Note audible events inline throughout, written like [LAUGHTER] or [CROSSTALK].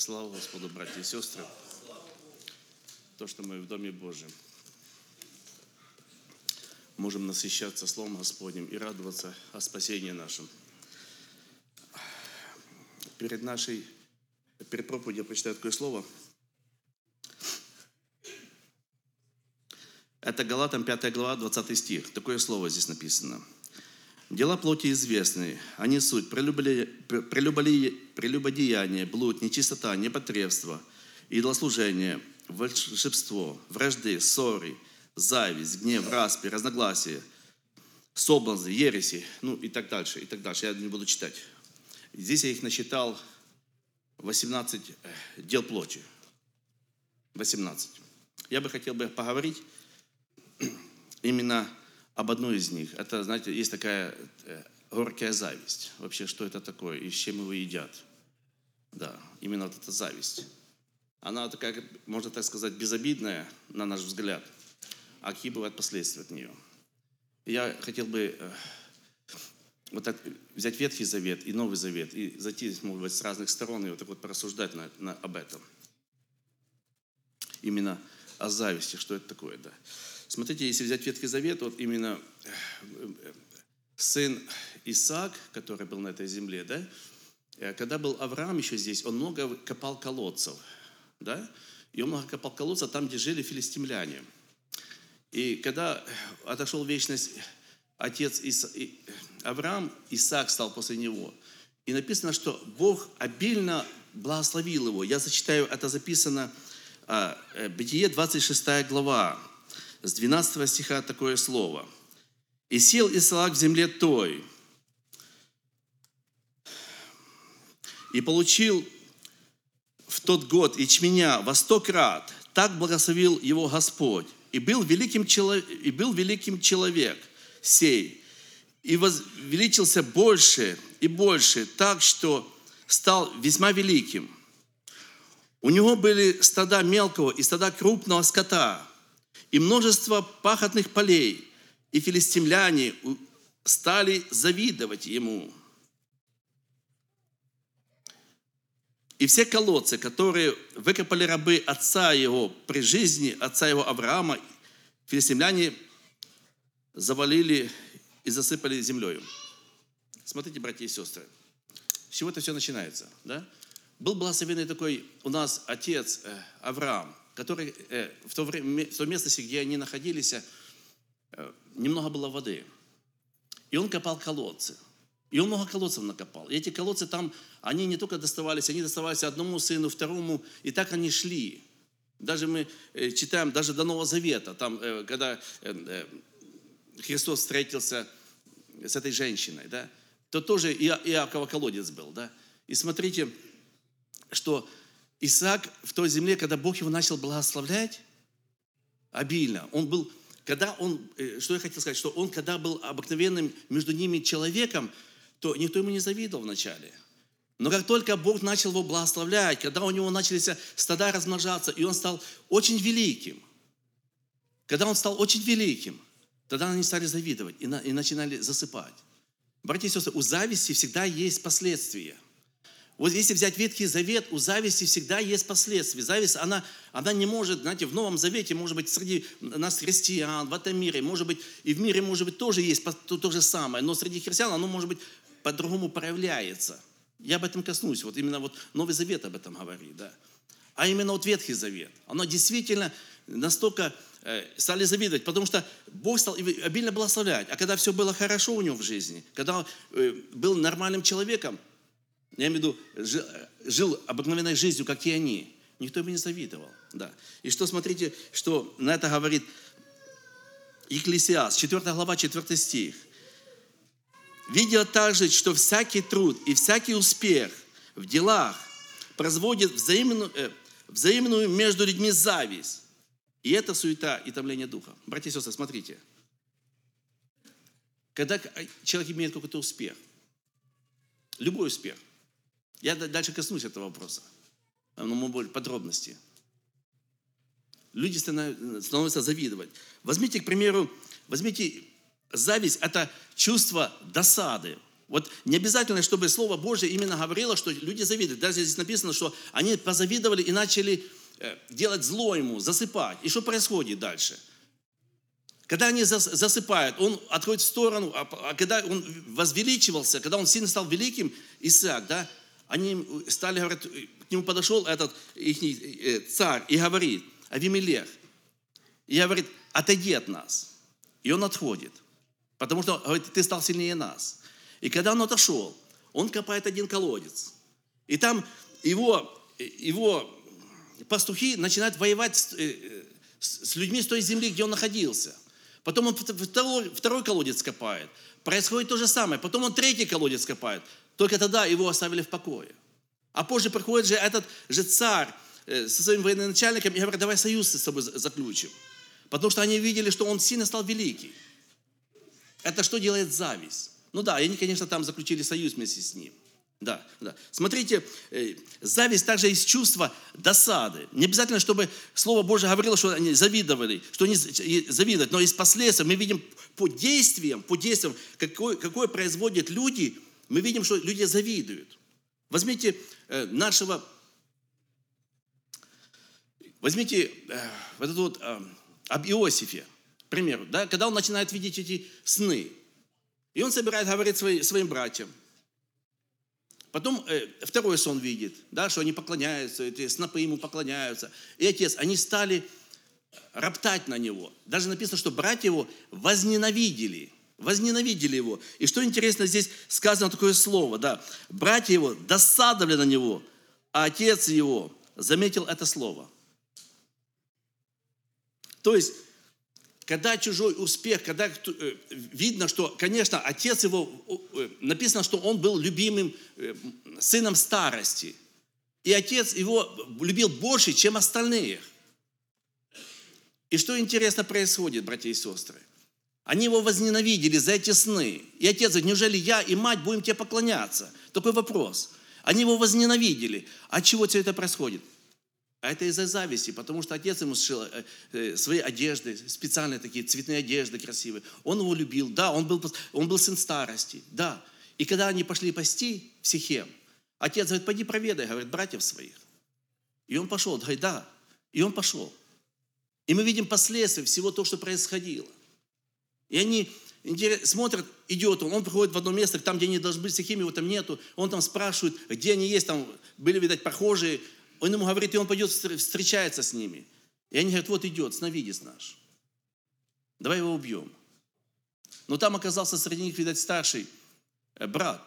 Слава Господу, братья и сестры. То, что мы в Доме Божьем можем насыщаться Словом Господним и радоваться о спасении нашем. Перед нашей, перед проповедью я прочитаю такое слово. Это Галатам 5 глава, 20 стих. Такое слово здесь написано. Дела плоти известны. Они суть прелюбодеяние, блуд, нечистота, непотребство, идолослужение, волшебство, вражды, ссоры, зависть, гнев, распи, разногласия, соблазны, ереси, ну и так дальше, и так дальше. Я не буду читать. Здесь я их насчитал 18 э, дел плоти. 18. Я бы хотел бы поговорить именно об одной из них. Это, знаете, есть такая э, горькая зависть. Вообще, что это такое и с чем его едят. Да, именно вот эта зависть. Она такая, можно так сказать, безобидная, на наш взгляд. А какие бывают последствия от нее? Я хотел бы э, вот так взять Ветхий Завет и Новый Завет и зайти, может быть, с разных сторон и вот так вот порассуждать на, на, об этом. Именно о зависти, что это такое, да. Смотрите, если взять Ветхий Завет, вот именно э, сын Исаак, который был на этой земле, да, э, когда был Авраам еще здесь, он много копал колодцев, да, и он много копал колодцев там, где жили филистимляне. И когда отошел вечность отец Иса, Авраам, Исаак стал после него. И написано, что Бог обильно благословил его. Я зачитаю, это записано, а, э, Бытие 26 глава, с 12 стиха такое слово. «И сел Исаак в земле той, и получил в тот год ячменя во сто крат, так благословил его Господь. И был великим, человек, и был великим человек сей, и возвеличился больше и больше, так что стал весьма великим. У него были стада мелкого и стада крупного скота, и множество пахотных полей, и филистимляне стали завидовать ему. И все колодцы, которые выкопали рабы отца его при жизни, отца его Авраама, филистимляне завалили и засыпали землей. Смотрите, братья и сестры, с чего это все начинается? Да? Был благословенный такой у нас отец э, Авраам который э, в, то время, в той местности, где они находились, э, немного было воды. И он копал колодцы. И он много колодцев накопал. И эти колодцы там, они не только доставались, они доставались одному сыну, второму, и так они шли. Даже мы э, читаем, даже до Нового Завета, там, когда Христос встретился с этой женщиной, да, то тоже Иакова колодец был, да. И смотрите, что Исаак в той земле, когда Бог его начал благословлять, обильно, он был, когда он, э, что я хотел сказать, что он, когда был обыкновенным между ними человеком, то никто ему не завидовал вначале. Но как только Бог начал его благословлять, когда у него начались стада размножаться, и он стал очень великим, когда он стал очень великим, тогда они стали завидовать и, и начинали засыпать. Братья и сестры, у зависти всегда есть последствия – вот если взять Ветхий Завет, у зависти всегда есть последствия. Зависть, она, она не может, знаете, в Новом Завете, может быть, среди нас христиан, в этом мире, может быть, и в мире, может быть, тоже есть то, то же самое, но среди христиан оно, может быть, по-другому проявляется. Я об этом коснусь. Вот именно вот Новый Завет об этом говорит, да. А именно вот Ветхий Завет. Оно действительно настолько э, стали завидовать, потому что Бог стал обильно благословлять. А когда все было хорошо у него в жизни, когда э, был нормальным человеком, я имею в виду, жил, жил обыкновенной жизнью, как и они. Никто бы не завидовал. Да. И что, смотрите, что на это говорит Екклесиас, 4 глава, 4 стих. «Видел также, что всякий труд и всякий успех в делах производит взаимную, э, взаимную между людьми зависть. И это суета и томление духа. Братья и сестры, смотрите. Когда человек имеет какой-то успех, любой успех, я дальше коснусь этого вопроса, но более подробности. Люди становятся завидовать. Возьмите, к примеру, возьмите зависть – это чувство досады, Вот не обязательно, чтобы Слово Божье именно говорило, что люди завидуют. Даже здесь написано, что они позавидовали и начали э, делать зло ему, засыпать. И что происходит дальше? Когда они засыпают, он отходит в сторону, а, а когда он возвеличивался, когда он сильно стал великим, Исаак, да, они стали, говорят, к нему подошел этот их э, царь и говорит, Авимелех, и говорит, отойди от нас. И он отходит, потому что, говорит, ты стал сильнее нас. И когда он отошел, он копает один колодец. И там его, его пастухи начинают воевать с, э, с людьми с той земли, где он находился. Потом он второй, второй колодец копает. Происходит то же самое. Потом он третий колодец копает. Только тогда его оставили в покое. А позже приходит же этот же царь э, со своим военачальником и говорит, давай союз с тобой заключим. Потому что они видели, что он сильно стал великий. Это что делает зависть? Ну да, они, конечно, там заключили союз вместе с ним. Да, да. Смотрите, э, зависть также из чувства досады. Не обязательно, чтобы Слово Божье говорило, что они завидовали, что они завидуют, но из последствий мы видим по действиям, по действиям, какое, какое производят люди – мы видим, что люди завидуют. Возьмите э, нашего, возьмите э, вот этот вот э, об Иосифе, к примеру, да, когда он начинает видеть эти сны, и он собирает, говорит своим, своим братьям. Потом э, второй сон видит, да, что они поклоняются, эти снопы ему поклоняются. И отец, они стали роптать на него. Даже написано, что братья его возненавидели – возненавидели его. И что интересно, здесь сказано такое слово, да, братья его досадовали на него, а отец его заметил это слово. То есть, когда чужой успех, когда э, видно, что, конечно, отец его, э, написано, что он был любимым э, сыном старости. И отец его любил больше, чем остальных. И что интересно происходит, братья и сестры? Они его возненавидели за эти сны. И отец говорит, неужели я и мать будем тебе поклоняться? Такой вопрос. Они его возненавидели. От чего все это происходит? А это из-за зависти, потому что отец ему сшил э, э, свои одежды, специальные такие цветные одежды красивые. Он его любил, да, он был, он был сын старости, да. И когда они пошли пасти в Сихем, отец говорит, пойди проведай, говорит, братьев своих. И он пошел, говорит, да. И он пошел. И мы видим последствия всего того, что происходило. И они смотрят, идет он, он приходит в одно место, там, где они должны быть, Сихим его там нету, он там спрашивает, где они есть, там были, видать, прохожие, он ему говорит, и он пойдет, встречается с ними. И они говорят, вот идет, сновидец наш, давай его убьем. Но там оказался среди них, видать, старший э, брат,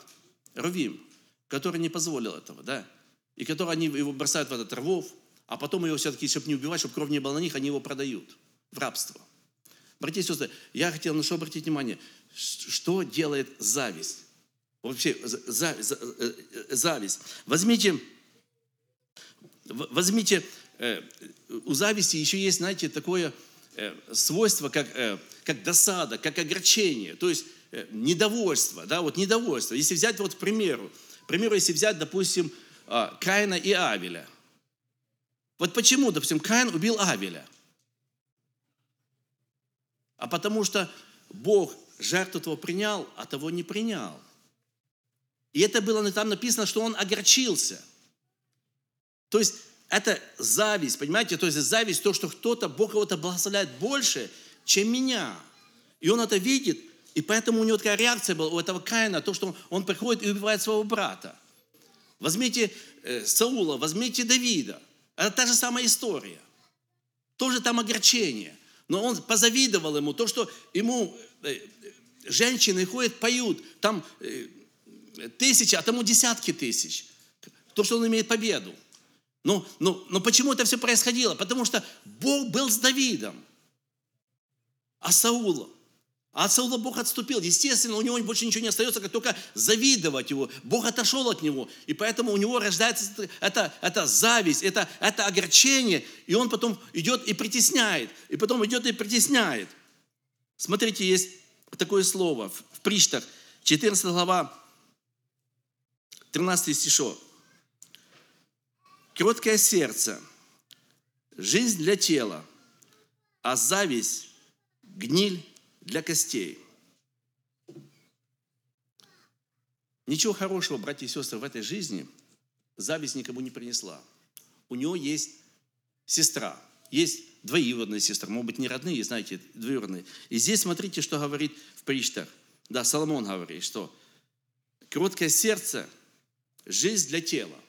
Рувим, который не позволил этого, да, и который они его бросают в этот рвов, а потом его все-таки, чтобы не убивать, чтобы кровь не было на них, они его продают в рабство. Братья и сестры, я хотел на что обратить внимание. Что делает зависть? Вообще, э, зависть. Возьмите, возьмите, э, у зависти еще есть, знаете, такое э, свойство, как, как досада, как огорчение, то есть недовольство, да, вот недовольство. Если взять вот к примеру, к примеру, если взять, допустим, а, Каина и Авеля. Вот почему, допустим, Каин убил Авеля? А потому что Бог жертву того принял, а того не принял. И это было там написано, что он огорчился. То есть это зависть, понимаете? То есть зависть, то, что кто-то, Бог кого-то благословляет больше, чем меня. И он это видит, и поэтому у него такая реакция была, у этого Каина, то, что он, приходит и убивает своего брата. Возьмите э, Саула, возьмите Давида. Это та же самая история. Тоже там огорчение. Но он позавидовал ему, то, что ему э, женщины ходят, поют, там э, тысячи, а тому десятки тысяч. То, что он имеет победу. Но, но, но почему это все происходило? Потому что Бог был с Давидом, а Саулом а от Саула Бог отступил. Естественно, у него больше ничего не остается, как только завидовать его. Бог отошел от него. И поэтому у него рождается это, это зависть, это, это огорчение. И он потом идет и притесняет. И потом идет и притесняет. Смотрите, есть такое слово в Приштах, 14 глава, 13 стишок. Кроткое сердце, жизнь для тела, а зависть – гниль для костей. Ничего хорошего, братья и сестры, в этой жизни зависть никому не принесла. У него есть сестра, есть двоюродная сестра, может быть, не родные, знаете, двоюродные. И здесь смотрите, что говорит в причтах. Да, Соломон говорит, что кроткое сердце – жизнь для тела.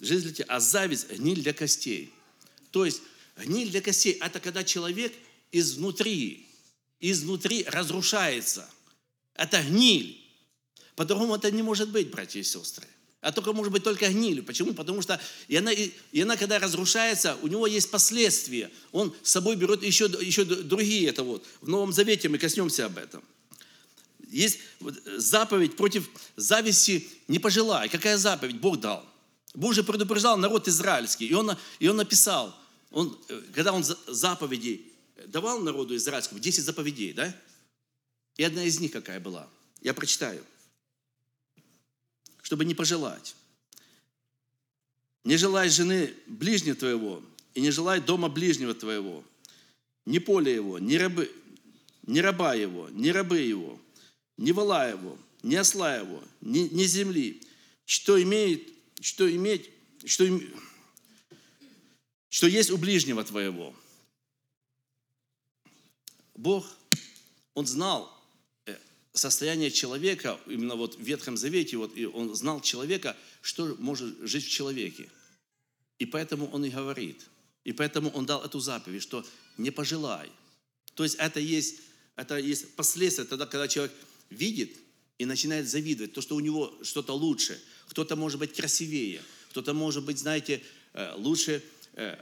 Жизнь для тела. А зависть – гниль для костей. То есть гниль для костей – это когда человек изнутри, изнутри разрушается. Это гниль. По-другому это не может быть, братья и сестры. А только может быть только гнилью. Почему? Потому что и она, и она, когда разрушается, у него есть последствия. Он с собой берет еще, еще другие. Это вот. В Новом Завете мы коснемся об этом. Есть заповедь против зависти не пожелай. Какая заповедь Бог дал? Бог же предупреждал народ израильский. И он, и он написал, он, когда он заповеди давал народу израильскому, 10 заповедей, да? И одна из них какая была? Я прочитаю чтобы не пожелать. Не желай жены ближнего твоего, и не желай дома ближнего твоего, ни поля его, ни, рабы, ни раба его, ни рабы его, ни вола его, ни осла его, ни, ни земли, что имеет, что иметь, что, что есть у ближнего твоего. Бог, Он знал, состояние человека, именно вот в Ветхом Завете, вот, и он знал человека, что может жить в человеке. И поэтому он и говорит. И поэтому он дал эту заповедь, что не пожелай. То есть это есть, это есть последствия тогда, когда человек видит и начинает завидовать, то, что у него что-то лучше. Кто-то может быть красивее, кто-то может быть, знаете, э, лучше э,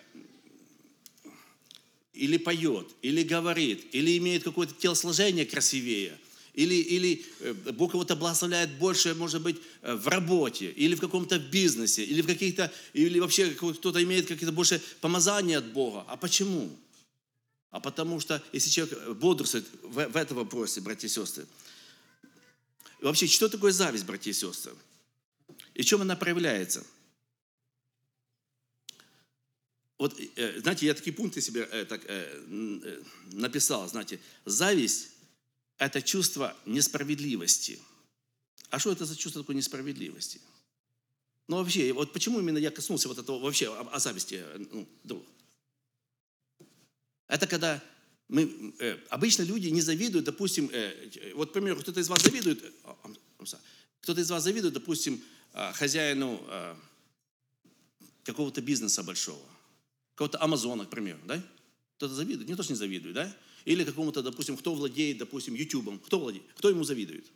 или поет, или говорит, или имеет какое-то телосложение красивее – или, или э, Бог кого-то благословляет больше, может быть, э, в работе, или в каком-то бизнесе, или в каких-то, или вообще кто-то имеет какие-то больше помазания от Бога. А почему? А потому что, если человек бодрствует в, в этом вопросе, братья и сестры, вообще, что такое зависть, братья и сестры? И в чем она проявляется? Вот, э, знаете, я такие пункты себе так, написал, знаете, зависть это чувство несправедливости. А что это за чувство такой несправедливости? Ну вообще, вот почему именно я коснулся вот этого вообще о, о зависти? Ну, друг? Это когда мы, э, обычно люди не завидуют, допустим, э, вот, к примеру, кто-то из вас завидует, э, кто-то из вас завидует, допустим, э, хозяину э, какого-то бизнеса большого, какого-то Амазона, к примеру, да? Кто-то завидует, не то, что не завидует, да? Или какому-то, допустим, кто владеет, допустим, Ютубом. Кто владеет? Кто ему завидует?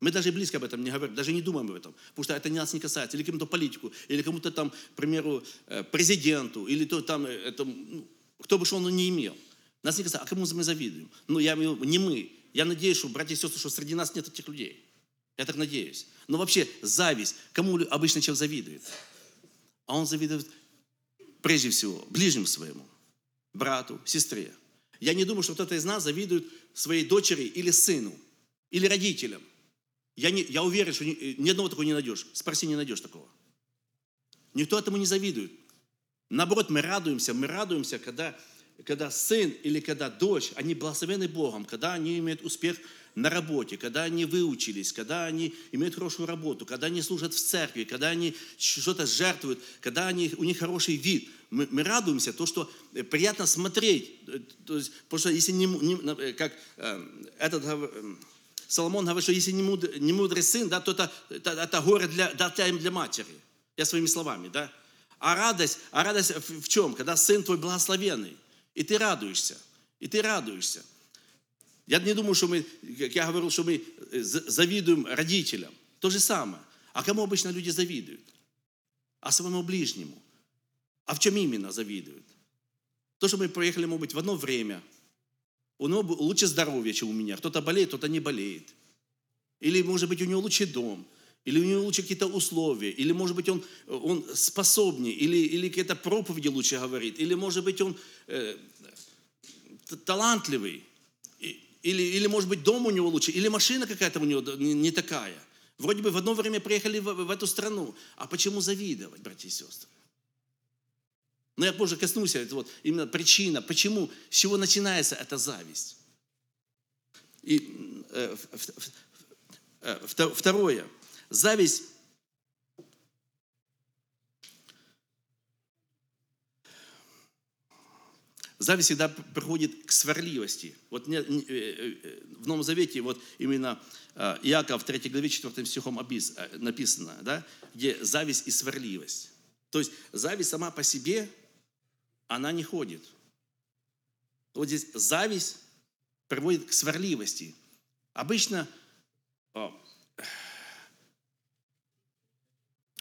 Мы даже близко об этом не говорим, даже не думаем об этом, потому что это нас не касается. Или кому-то политику, или кому-то там, к примеру, э, президенту, или то там, э, это, ну, кто бы что он не имел. Нас не касается. А кому мы завидуем? Ну, я не мы. Я надеюсь, что, братья и сестры, что среди нас нет этих людей. Я так надеюсь. Но вообще, зависть. Кому обычно человек завидует? А он завидует прежде всего ближнему своему, брату, сестре. Я не думаю, что кто-то из нас завидует своей дочери или сыну, или родителям. Я, не, я уверен, что ни, ни одного такого не найдешь. Спроси, не найдешь такого. Никто этому не завидует. Наоборот, мы радуемся, мы радуемся, когда, когда сын или когда дочь, они благословены Богом, когда они имеют успех на работе, когда они выучились, когда они имеют хорошую работу, когда они служат в церкви, когда они что-то жертвуют, когда они, у них хороший вид. Мы, мы радуемся, то, что э, приятно смотреть. Э, то есть, потому что если не, не э, как этот Соломон говорит, что если не мудрый, не мудрый сын, да, то это, это, это горе для, для, для матери. Я своими словами, да. А радость, а радость в чем? Когда сын твой благословенный, и ты радуешься, и ты радуешься. Я не думаю, что мы, как я говорил, что мы э, завидуем родителям. То же самое. А кому обычно люди завидуют? А своему ближнему. А в чем именно завидуют? То, что мы приехали, может быть, в одно время. У него лучше здоровье, чем у меня. Кто-то болеет, кто-то не болеет. Или, может быть, у него лучший дом. Или у него лучше какие-то условия. Или, может быть, он, он способнее. Или, или какие-то проповеди лучше говорит. Или, может быть, он э, талантливый. Или, или, может быть, дом у него лучше, или машина какая-то у него не, такая. Вроде бы в одно время приехали в, в эту страну. А почему завидовать, братья и сестры? Но я позже коснусь, это вот именно причина, почему, с чего начинается эта зависть. И э, э, второе. Зависть Зависть всегда приходит к сварливости. Вот э, э, в Новом Завете вот именно э, Иаков в 3 главе 4 стихом написано, да, где зависть и сварливость. То есть зависть сама по себе, она не ходит. Вот здесь зависть приводит к сварливости. Обычно,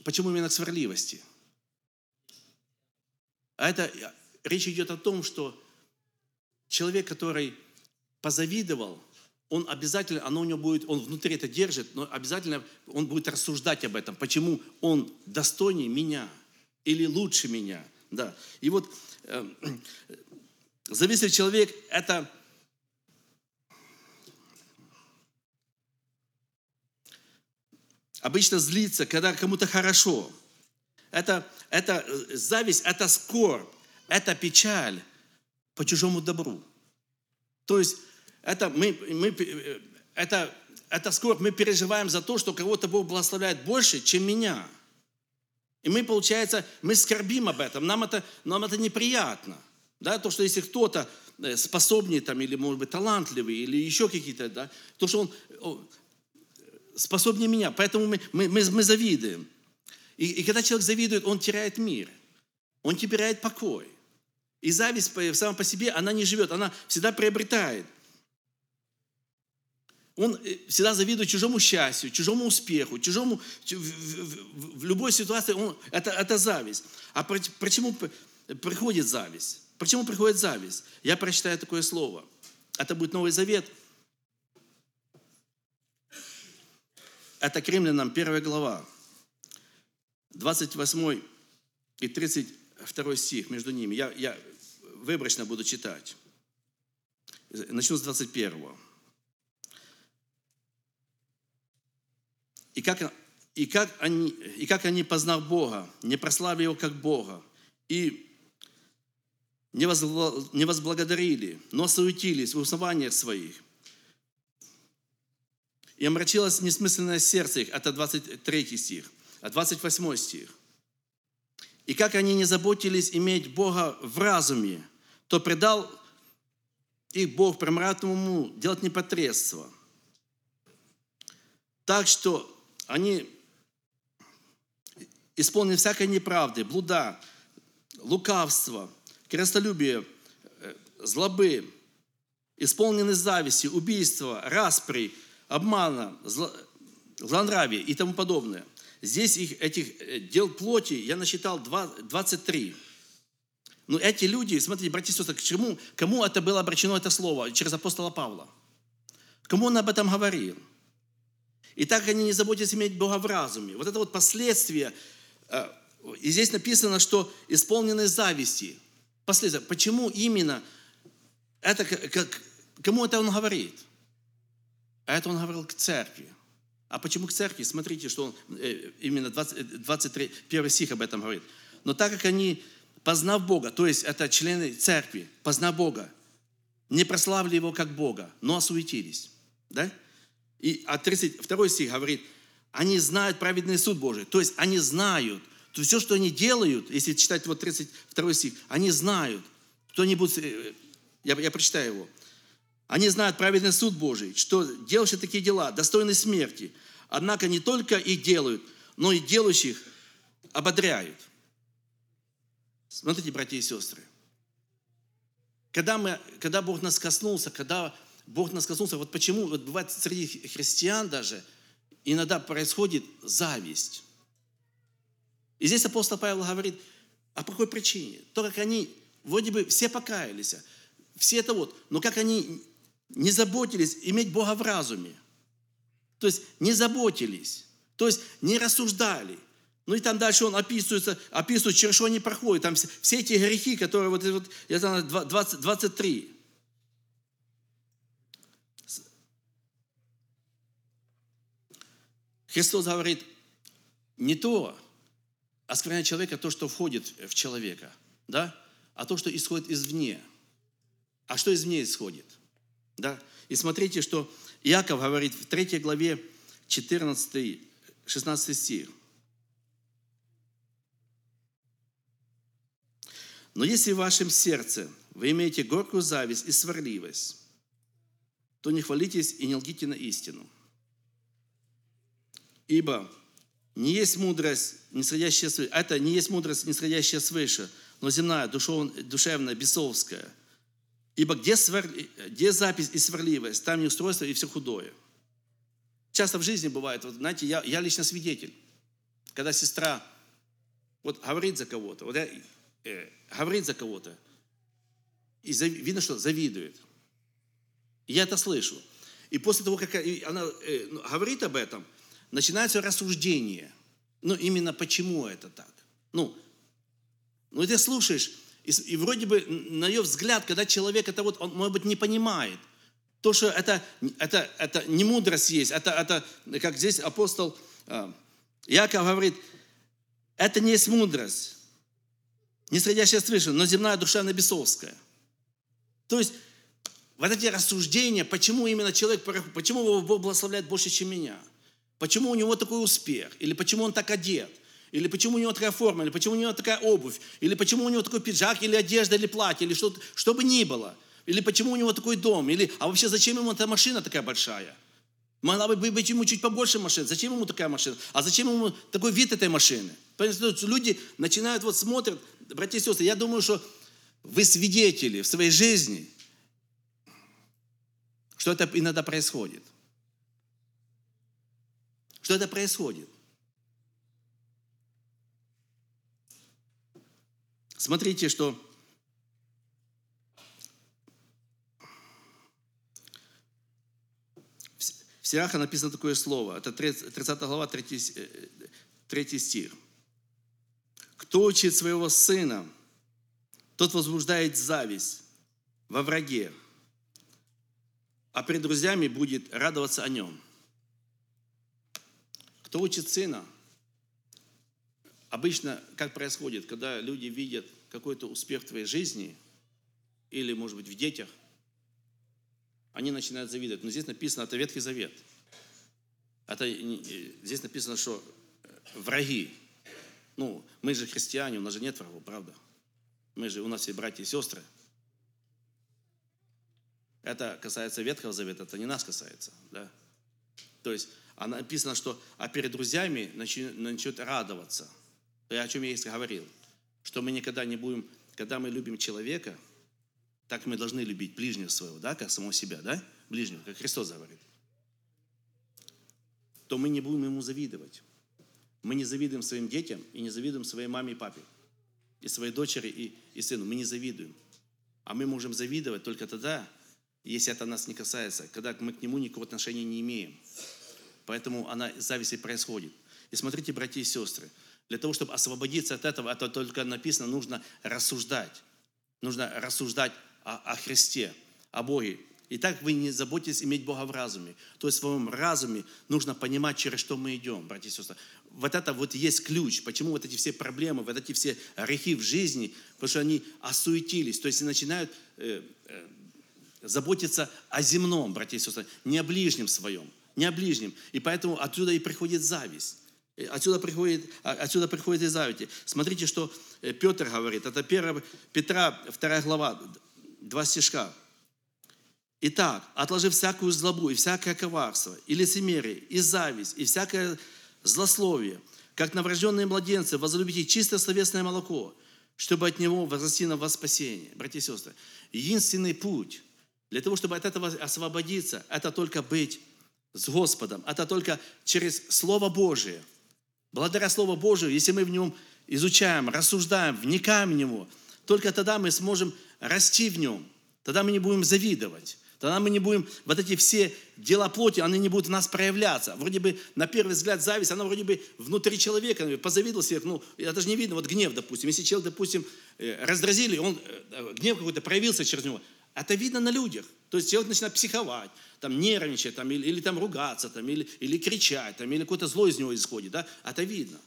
почему именно к сварливости? А это речь идет о том, что человек, который позавидовал, он обязательно, оно у него будет, он внутри это держит, но обязательно он будет рассуждать об этом, почему он достойнее меня или лучше меня. Да. И вот э, [CLEARS THROAT] завистливый человек – это обычно злится, когда кому-то хорошо. Это, это зависть, это скорбь это печаль по чужому добру. То есть это, мы, мы, это, это скорбь, мы переживаем за то, что кого-то Бог благословляет больше, чем меня. И мы, получается, мы скорбим об этом, нам это, нам это неприятно. Да, то, что если кто-то э, способнее, там, или, может быть, талантливый, или еще какие-то, да, то, что он способнее меня. Поэтому мы, мы, мы, мы завидуем. И, и когда человек завидует, он теряет мир. Он теряет покой. И зависть сама по себе, она не живет, она всегда приобретает. Он э, всегда завидует чужому счастью, чужому успеху, чужому, в, любой ситуации он, это, это зависть. А почему приходит зависть? Почему приходит зависть? Я прочитаю такое слово. Это будет Новый Завет. Это к римлянам, первая глава, 28 и 30 второй стих между ними. Я, я выборочно буду читать. Начну с 21. И как, и как, они, и как они, познав Бога, не прославили Его как Бога, и не возблагодарили, но суетились в узнаваниях своих. И омрачилось несмысленное сердце их, это 23 стих, а 28 стих. И как они не заботились иметь Бога в разуме, то предал их Бог промратному делать непотребство. Так что они исполнены всякой неправды, блуда, лукавства, крестолюбия, э, злобы, исполнены зависти, убийства, распри, обмана, злонравия и тому подобное – Здесь их, этих э, дел плоти я насчитал 23. Но эти люди, смотрите, братья и сестры, к чему, кому это было обращено это слово? Через апостола Павла. Кому он об этом говорил? И так они не заботятся иметь Бога в разуме. Вот это вот последствия. Э, и здесь написано, что исполнены зависти. Последствия. Почему именно это, как, кому это он говорит? А это он говорил к церкви. А почему к церкви? Смотрите, что он, э, именно 20, 23, 1 стих об этом говорит. Но так как они, познав Бога, то есть это члены церкви, познав Бога, не прославили Его как Бога, но осуетились. Да? И а 32 стих говорит, они знают праведный суд Божий. То есть они знают, то все, что они делают, если читать вот 32 стих, они знают, кто-нибудь, э, я, я прочитаю его, они знают праведный суд Божий, что делающие такие дела достойны смерти. Однако не только их делают, но и делающих ободряют. Смотрите, братья и сестры. Когда, мы, когда Бог нас коснулся, когда Бог нас коснулся, вот почему вот бывает среди христиан даже иногда происходит зависть. И здесь апостол Павел говорит, а по какой причине? То, как они, вроде бы все покаялись, все это вот, но как они не заботились иметь Бога в разуме. То есть не заботились, то есть не рассуждали. Ну и там дальше он описывается, описывает, через что они проходят. Там все эти грехи, которые вот, вот знаю, 20, 23. Христос говорит, не то оскверняет человека, то, что входит в человека, да, а то, что исходит извне. А что извне исходит? Да? И смотрите, что Иаков говорит в 3 главе, 14, 16 стих. Но если в вашем сердце вы имеете горькую зависть и сварливость, то не хвалитесь и не лгите на истину. Ибо не есть мудрость, не сходящая свыше, это не есть мудрость, не сходящая свыше, но земная, душевная, бесовская. Ибо где, свар... где запись и сварливость, там неустройство и все худое. Часто в жизни бывает, вот, знаете, я, я лично свидетель, когда сестра вот говорит за кого-то, вот я, э, говорит за кого-то, и зав... видно, что завидует. И я это слышу. И после того, как она э, ну, говорит об этом, начинается рассуждение. Ну, именно почему это так. Ну, ну ты слушаешь, и, и вроде бы на ее взгляд, когда человек это вот, он, может быть, не понимает, то, что это, это, это не мудрость есть, это, это, как здесь апостол э, Яков говорит, это не есть мудрость, не сходящая свыше, но земная душа бесовская. То есть, вот эти рассуждения, почему именно человек, почему его Бог благословляет больше, чем меня? Почему у него такой успех? Или почему он так одет? Или почему у него такая форма, или почему у него такая обувь, или почему у него такой пиджак, или одежда, или платье, или что, что бы ни было. Или почему у него такой дом, или, а вообще зачем ему эта машина такая большая? Могла бы быть ему чуть побольше машин. Зачем ему такая машина? А зачем ему такой вид этой машины? Люди начинают вот смотрят, братья и сестры, я думаю, что вы свидетели в своей жизни, что это иногда происходит. Что это происходит. Смотрите, что в Сираха написано такое слово. Это 30 глава, 3, 3 э, стих. Кто учит своего сына, тот возбуждает зависть во враге, а перед друзьями будет радоваться о нем. Кто учит сына – Обычно как происходит, когда люди видят какой-то успех в твоей жизни, или, может быть, в детях, они начинают завидовать. Но здесь написано, это Ветхий Завет. Это, здесь написано, что э, враги. Ну, мы же христиане, у нас же нет врагов, правда? Мы же, у нас все братья и сестры. Это касается Ветхого Завета, это не нас касается. Да? То есть, а написано, что а перед друзьями начнет радоваться – о чем я и говорил, что мы никогда не будем, когда мы любим человека, так мы должны любить ближнего своего, да, как самого себя, да, ближнего, как Христос говорит, то мы не будем ему завидовать. Мы не завидуем своим детям и не завидуем своей маме и папе, и своей дочери и, и сыну. Мы не завидуем. А мы можем завидовать только тогда, если это нас не касается, когда мы к нему никакого отношения не имеем. Поэтому она, зависть и происходит. И смотрите, братья и сестры, для того, чтобы освободиться от этого, это только написано, нужно рассуждать. Нужно рассуждать о, о Христе, о Боге. И так вы не заботитесь иметь Бога в разуме. То есть в своем разуме нужно понимать, через что мы идем, братья и сестры. Вот это вот есть ключ, почему вот эти все проблемы, вот эти все грехи в жизни, потому что они осуетились, то есть начинают э, э, заботиться о земном, братья и сестры, не о ближнем своем, не о ближнем. И поэтому отсюда и приходит зависть. Отсюда приходит, а, отсюда приходит и зависть. Смотрите, что э, Петр говорит. Это 1 Петра, 2 глава, два стишка. Итак, отложив всякую злобу и всякое коварство, и лицемерие, и зависть, и всякое злословие, как новорожденные младенцы, возлюбите чисто словесное молоко, чтобы от него возрасти на вас спасение. Братья и сестры, единственный путь для того, чтобы от этого освободиться, это только быть с Господом, это только через Слово Божие – Благодаря Слову Божию, если мы в нем изучаем, рассуждаем, вникаем в него, только тогда мы сможем расти в нем. Тогда мы не будем завидовать. Тогда мы не будем, вот эти все дела плоти, они не будут в нас проявляться. Вроде бы, на первый взгляд, зависть, она вроде бы внутри человека, позавидовал себе, ну, это же не видно, вот гнев, допустим. Если человек, допустим, э, раздразили, он, э, гнев какой-то проявился через него, это видно на людях. То есть человек начинает психовать, там, нервничать, там, или, или там ругаться, там, или, или кричать, там, или какое-то зло из него исходит. Да? Это видно.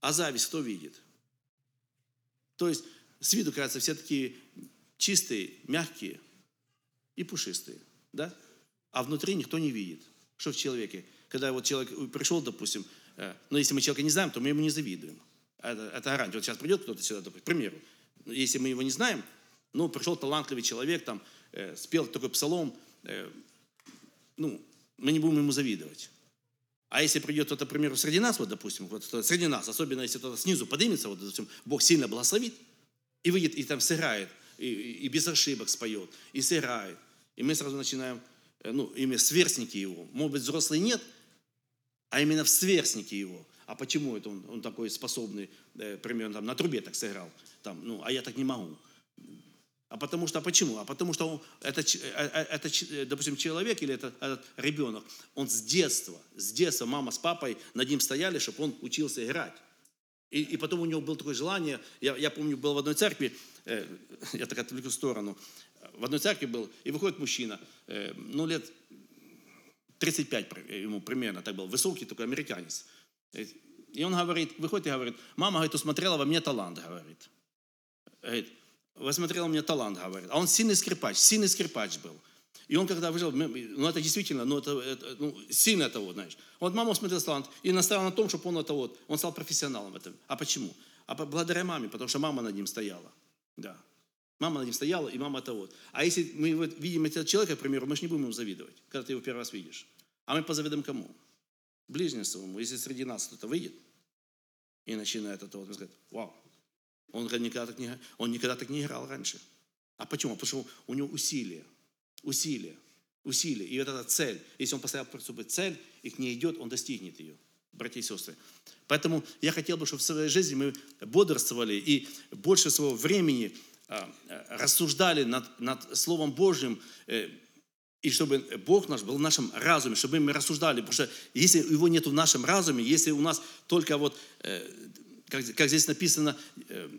А зависть кто видит? То есть с виду, кажется, все такие чистые, мягкие и пушистые. Да? А внутри никто не видит. Что в человеке? Когда вот человек пришел, допустим, э, но если мы человека не знаем, то мы ему не завидуем. Это, это гарантия. Вот сейчас придет кто-то сюда, допустим, к примеру, если мы его не знаем, ну, пришел талантливый человек, там, э, спел такой псалом, э, ну, мы не будем ему завидовать. А если придет кто-то, к примеру, среди нас, вот, допустим, вот среди нас, особенно если кто-то снизу поднимется, вот, допустим, Бог сильно благословит, и выйдет, и там сыграет, и, и без ошибок споет, и сыграет. И мы сразу начинаем, э, ну, именно сверстники его. Может быть, взрослый нет, а именно в сверстники его. А почему это он, он такой способный, э, примерно там, на трубе так сыграл, там, ну, а я так не могу. А потому что, а почему? А потому что это, э, э, это, э, допустим, человек или это, этот ребенок, он с детства, с детства мама с папой над ним стояли, чтобы он учился играть. И, и потом у него было такое желание, я, я помню, был в одной церкви, э, [LAUGHS] я так отвлеку в сторону, в одной церкви был, и выходит мужчина, э, ну, лет 35 ему примерно, так был, высокий такой американец. И он говорит, выходит и говорит, мама, говорит, усмотрела во мне талант, говорит. Говорит, посмотрел, меня талант, говорит. А он сильный скрипач, сильный скрипач был. И он когда выжил, ну это действительно, ну это, это ну, сильно это знаешь. Вот мама смотрела талант и наставил на том, чтобы он это вот, он стал профессионалом в этом. А почему? А благодаря маме, потому что мама над ним стояла. Да. Мама над ним стояла, и мама это вот. А если мы вот видим этого человека, к примеру, мы же не будем ему завидовать, когда ты его первый раз видишь. А мы позавидуем кому? Ближнему своему. Если среди нас кто-то выйдет и начинает это вот, мы скажем, вау, он никогда, так не, он никогда так не играл раньше. А почему? Потому что у него усилие. Усилие. Усилие. И вот эта цель. Если он поставил перед собой цель и к ней идет, он достигнет ее. Братья и сестры. Поэтому я хотел бы, чтобы в своей жизни мы бодрствовали и больше своего времени а, рассуждали над, над Словом Божьим, э, и чтобы Бог наш был в нашем разуме, чтобы мы рассуждали, потому что если его нет в нашем разуме, если у нас только вот э, как, как здесь написано, э,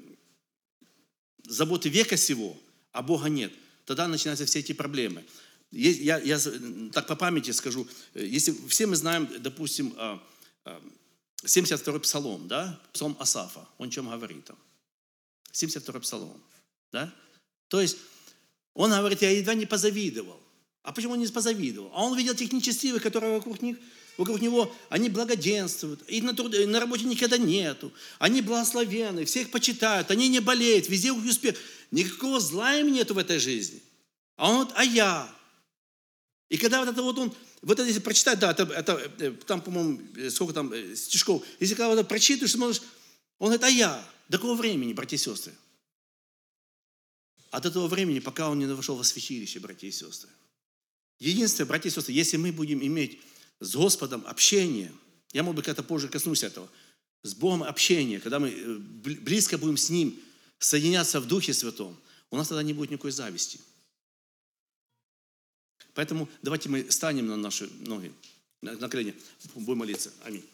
заботы века сего, а Бога нет, тогда начинаются все эти проблемы. Я, я так по памяти скажу, э, если все мы знаем, допустим, 72-й а, а, псалом, да, псалом Асафа, он чем говорит там? 72-й псалом, да? То есть он говорит, я едва не позавидовал. А почему он не позавидовал? А он видел тех нечестивых, которые вокруг них вокруг него, они благоденствуют, их на, труд, на работе никогда нету, они благословенны, всех почитают, они не болеют, везде успех. Никакого зла им нету в этой жизни. А он вот, а я? И когда вот это вот он, вот это если прочитать, да, это, это э, там, по-моему, э, сколько там э, стишков, если когда вот это прочитаешь, смотришь, он говорит, а я? До какого времени, братья и сестры? От этого времени, пока он не вошел во святилище, братья и сестры. Единственное, братья и сестры, если мы будем иметь с Господом общение, я, может быть, когда-то позже коснусь этого, с Богом общение, когда мы э, близко будем с Ним соединяться в Духе Святом, у нас тогда не будет никакой зависти. Поэтому давайте мы станем на наши ноги, на колени, будем молиться. Аминь.